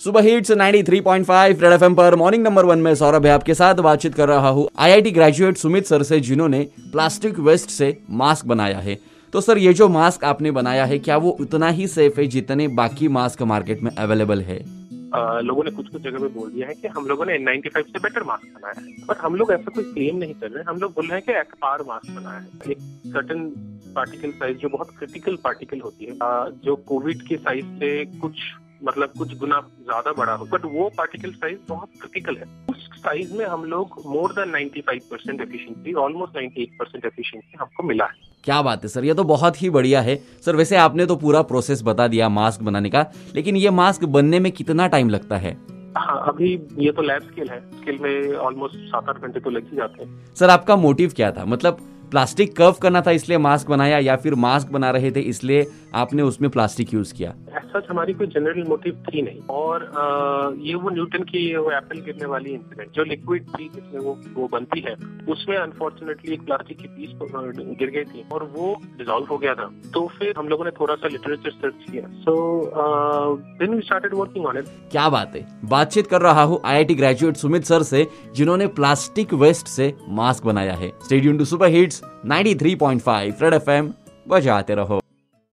सुबह hits 93.5 red FM पर morning number one में सौरभ है आपके साथ, बातचीत कर रहा हूँ आईआईटी ग्रेजुएट सुमित सर से, जिन्होंने प्लास्टिक वेस्ट से मास्क बनाया है। तो सर, ये जो मास्क आपने बनाया है, क्या वो उतना ही सेफ़ है जितने बाकी मास्क मार्केट में अवेलेबल है? लोगों ने कुछ कुछ जगह पे बोल दिया है कि हम लोगों ने N95 से बेटर मास्क बनाया है। पर हम लोग ऐसा कोई क्लेम नहीं कर रहे। हम लोग बोल रहे हैं कि एक्सपार मास्क बनाया है। एक सर्टन पार्टिकल साइज़ जो बहुत क्रिटिकल पार्टिकल होती है जो कोविड के साइज़ से कुछ मतलब कुछ गुना ज़्यादा बड़ा हो। बट वो पार्टिकल साइज़ बहुत क्रिटिकल है। उस साइज़ में हम लोग more than 95 percent efficiency almost 98 percent efficiency हमको मिला है। क्या बात है सर ये तो बहुत ही बढ़िया है। सर वैसे आपने तो पूरा प्रोसेस बता दिया मास्क बनाने का लेकिन ये मास्क बनने में कितना टाइम लगता है? हाँ अभी ये तो लैब स्किल है। स्किल में ऑलमोस्ट सात आठ घंटे तो लग ही जाते हैं। सर आपका मोटिव क्या था? मतलब प्लास्टिक कर्व करना था इसलिए मास्क बनाया या फिर मास्क बना रहे थे इसलिए आपने उसमें प्लास्टिक यूज़ किया? सच हमारी कोई जनरल मोटिव थी नहीं। और आ, ये वो न्यूटन की वो एप्पल गिरने वाली इंसिडेंट जो लिक्विड थी जिसमें वो वो बनती है उसमें अनफॉर्चुनेटली एक प्लास्टिक की पीस गिर गई थी और वो डिजोल्व हो गया था। तो फिर हम लोगों ने थोड़ा सा लिटरेचर सर्च किया so then we started working on it क्या बात है? बातचीत कर रहा हूँ आईआईटी ग्रेजुएट सुमित सर से जिन्होंने प्लास्टिक वेस्ट से मास्क बनाया है। Stadium to super hits 93.5 red FM बजाते रहो।